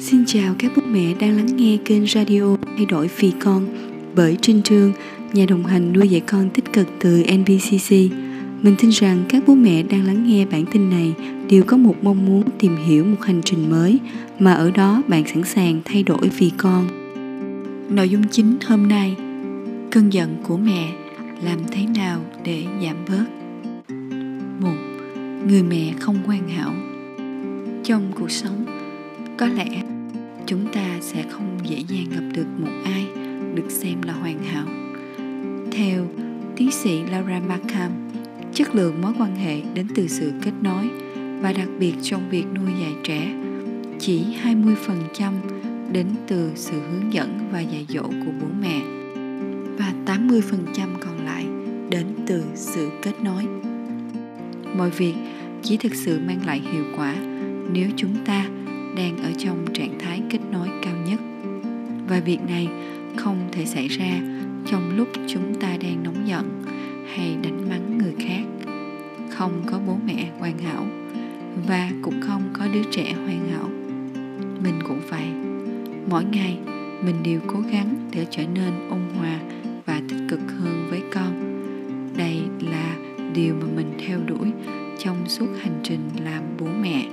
Xin chào các bố mẹ đang lắng nghe kênh radio Thay đổi vì con bởi Trinh Trương, nhà đồng hành nuôi dạy con tích cực từ NBCC. Mình tin rằng các bố mẹ đang lắng nghe bản tin này đều có một mong muốn tìm hiểu một hành trình mới mà ở đó bạn sẵn sàng thay đổi vì con. Nội dung chính hôm nay Cơn giận của mẹ làm thế nào để giảm bớt? Một, người mẹ không hoàn hảo Trong cuộc sống, có lẽ chúng ta sẽ không dễ dàng gặp được một ai được xem là hoàn hảo theo tiến sĩ Laura Markham, chất lượng mối quan hệ đến từ sự kết nối, và đặc biệt trong việc nuôi dạy trẻ, chỉ 20% đến từ sự hướng dẫn và dạy dỗ của bố mẹ, và 80% còn lại đến từ sự kết nối. Mọi việc chỉ thực sự mang lại hiệu quả nếu chúng ta đang ở trong trạng kết nối cao nhất. Và việc này không thể xảy ra trong lúc chúng ta đang nóng giận hay đánh mắng người khác. Không có bố mẹ hoàn hảo và cũng không có đứa trẻ hoàn hảo. Mình cũng vậy. Mỗi ngày, mình đều cố gắng để trở nên ôn hòa và tích cực hơn với con. Đây là điều mà mình theo đuổi trong suốt hành trình làm bố mẹ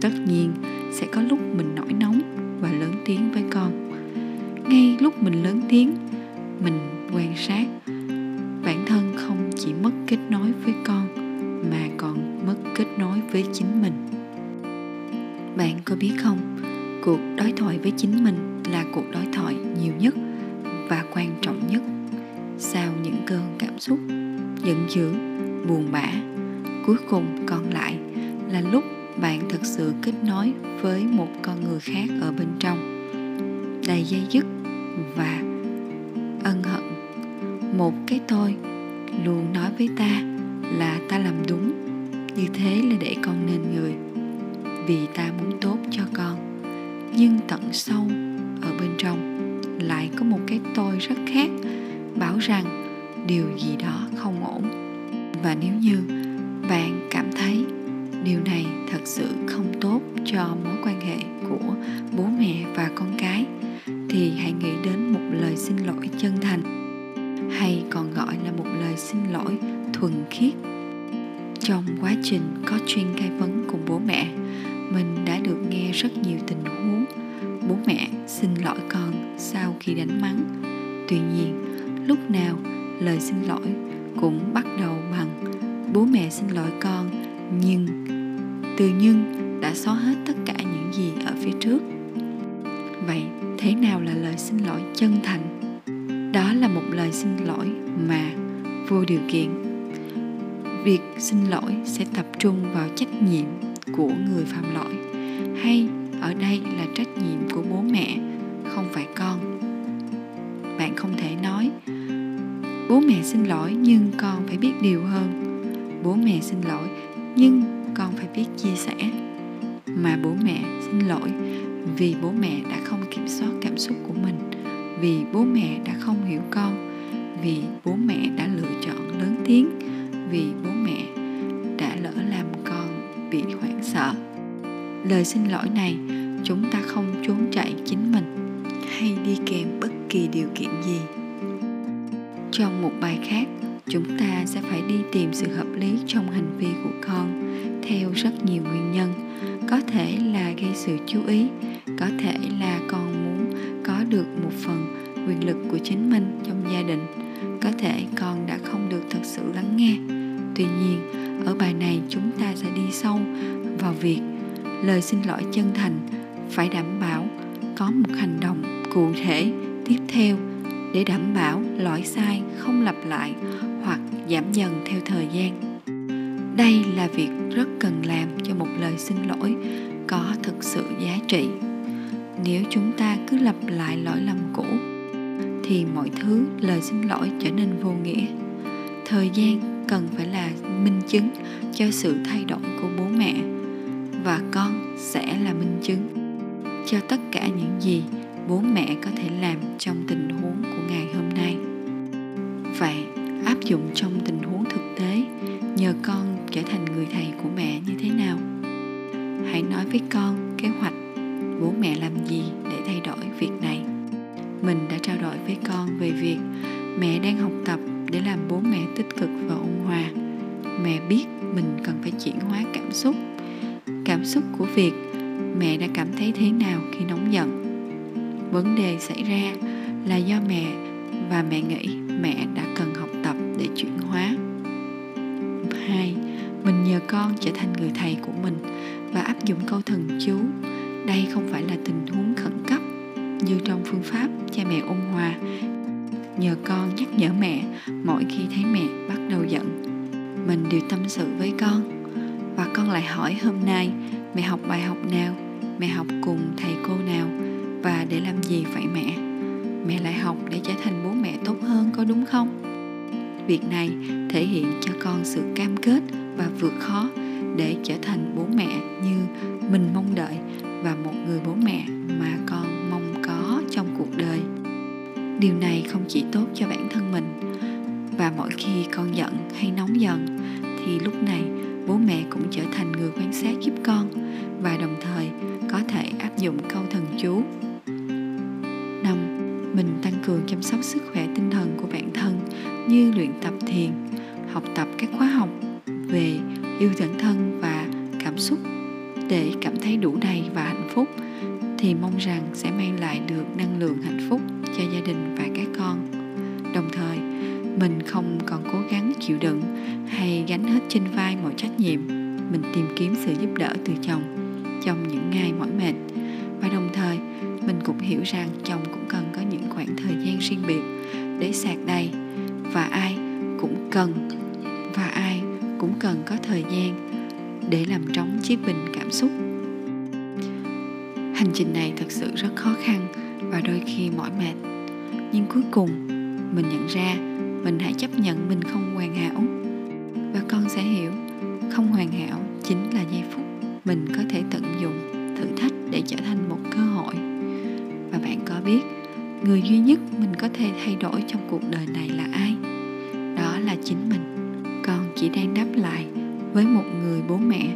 tất nhiên, sẽ có lúc mình nổi nóng và lớn tiếng với con. Ngay lúc mình lớn tiếng, mình quan sát, bản thân không chỉ mất kết nối với con, mà còn mất kết nối với chính mình. Bạn có biết không? Cuộc đối thoại với chính mình là cuộc đối thoại nhiều nhất và quan trọng nhất. Sau những cơn cảm xúc, giận dữ, buồn bã, cuối cùng còn lại là lúc bạn thực sự kết nối với một con người khác ở bên trong. Đầy dây dứt và ân hận. Một cái tôi luôn nói với ta là ta làm đúng. Như thế là để con nên người. Vì ta muốn tốt cho con. Nhưng tận sâu ở bên trong lại có một cái tôi rất khác, bảo rằng điều gì đó không ổn. Và nếu như bạn cảm thấy điều này thật sự không tốt cho mối quan hệ của bố mẹ và con cái. Thì hãy nghĩ đến một lời xin lỗi chân thành, hay còn gọi là một lời xin lỗi thuần khiết. Trong quá trình có chuyên khai vấn cùng bố mẹ, mình đã được nghe rất nhiều tình huống. Bố mẹ xin lỗi con sau khi đánh mắng. Tuy nhiên, lúc nào lời xin lỗi cũng bắt đầu bằng bố mẹ xin lỗi con nhưng, từ nhưng đã xóa hết tất cả những gì ở phía trước. Vậy, thế nào là lời xin lỗi chân thành? Đó là một lời xin lỗi mà vô điều kiện. Việc xin lỗi sẽ tập trung vào trách nhiệm của người phạm lỗi, hay ở đây là trách nhiệm của bố mẹ, không phải con. Bạn không thể nói, bố mẹ xin lỗi nhưng con phải biết điều hơn. Bố mẹ xin lỗi nhưng con phải biết chia sẻ. Mà bố mẹ, xin lỗi, vì bố mẹ đã không kiểm soát cảm xúc của mình, vì bố mẹ đã không hiểu con, vì bố mẹ đã lựa chọn lớn tiếng, vì bố mẹ đã lỡ làm con bị hoảng sợ. Lời xin lỗi này, chúng ta không trốn chạy chính mình hay đi kèm bất kỳ điều kiện gì. Trong một bài khác chúng ta sẽ phải đi tìm sự hợp lý trong hành vi của con, theo rất nhiều nguyên nhân. Có thể là gây sự chú ý, có thể là con muốn có được một phần quyền lực của chính mình trong gia đình. Có thể con đã không được thật sự lắng nghe. Tuy nhiên, ở bài này chúng ta sẽ đi sâu vào việc lời xin lỗi chân thành phải đảm bảo có một hành động cụ thể tiếp theo để đảm bảo lỗi sai không lặp lại hoặc giảm dần theo thời gian. Đây là việc rất cần làm cho một lời xin lỗi có thực sự giá trị. Nếu chúng ta cứ lặp lại lỗi lầm cũ, thì mọi thứ lời xin lỗi trở nên vô nghĩa. Thời gian cần phải là minh chứng cho sự thay đổi của bố mẹ, và con sẽ là minh chứng cho tất cả những gì bố mẹ có thể làm. Dụng trong tình huống thực tế, nhờ con trở thành người thầy của mẹ như thế nào? Hãy nói với con kế hoạch, bố mẹ làm gì để thay đổi việc này. Mình đã trao đổi với con về việc mẹ đang học tập để làm bố mẹ tích cực và ôn hòa. Mẹ biết mình cần phải chuyển hóa cảm xúc. Cảm xúc của việc mẹ đã cảm thấy thế nào khi nóng giận? Vấn đề xảy ra là do mẹ và mẹ nghĩ mẹ đã cần học để chuyển hóa. Hai, mình nhờ con trở thành người thầy của mình và áp dụng câu thần chú, đây không phải là tình huống khẩn cấp như trong phương pháp cha mẹ ôn hòa. Nhờ con nhắc nhở mẹ mỗi khi thấy mẹ bắt đầu giận, mình đều tâm sự với con và con lại hỏi hôm nay mẹ học bài học nào, mẹ học cùng thầy cô nào và để làm gì vậy mẹ? Mẹ lại học để trở thành bố mẹ tốt hơn có đúng không? Việc này thể hiện cho con sự cam kết và vượt khó để trở thành bố mẹ như mình mong đợi và một người bố mẹ mà con mong có trong cuộc đời. Điều này không chỉ tốt cho bản thân mình, và mỗi khi con giận hay nóng giận, thì lúc này bố mẹ cũng trở thành người quan sát giúp con và đồng thời có thể áp dụng câu thần chú. Năm, mình tăng cường chăm sóc sức khỏe tinh thần của bản thân như luyện tập thiền, học tập các khóa học về yêu bản thân và cảm xúc. Để cảm thấy đủ đầy và hạnh phúc, thì mong rằng sẽ mang lại được năng lượng hạnh phúc cho gia đình và các con. Đồng thời, mình không còn cố gắng chịu đựng hay gánh hết trên vai mọi trách nhiệm. Mình tìm kiếm sự giúp đỡ từ chồng, trong những ngày mỏi mệt. Và đồng thời, mình cũng hiểu rằng chồng cũng cần có những khoảng thời gian riêng biệt để sạc đầy và ai cũng cần, và ai cũng cần có thời gian để làm trống chiếc bình cảm xúc. Hành trình này thật sự rất khó khăn và đôi khi mỏi mệt. Nhưng cuối cùng, mình nhận ra mình hãy chấp nhận mình không hoàn hảo. Và con sẽ hiểu, không hoàn hảo chính là giây phút mình có thể tận dụng thử thách để trở thành một cơ hội. Và bạn có biết người duy nhất mình có thể thay đổi trong cuộc đời này là ai? Đó là chính mình. Con chỉ đang đáp lại với một người bố mẹ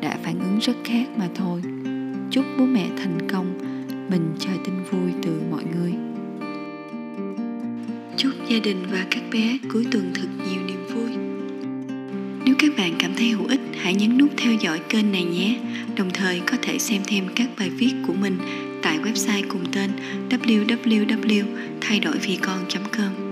đã phản ứng rất khác mà thôi. Chúc bố mẹ thành công. Mình chờ tin vui từ mọi người. Chúc gia đình và các bé cuối tuần thật nhiều niềm vui. Nếu các bạn cảm thấy hữu ích, hãy nhấn nút theo dõi kênh này nhé. Đồng thời có thể xem thêm các bài viết của mình tại website cùng tên www thay đổi vì con com.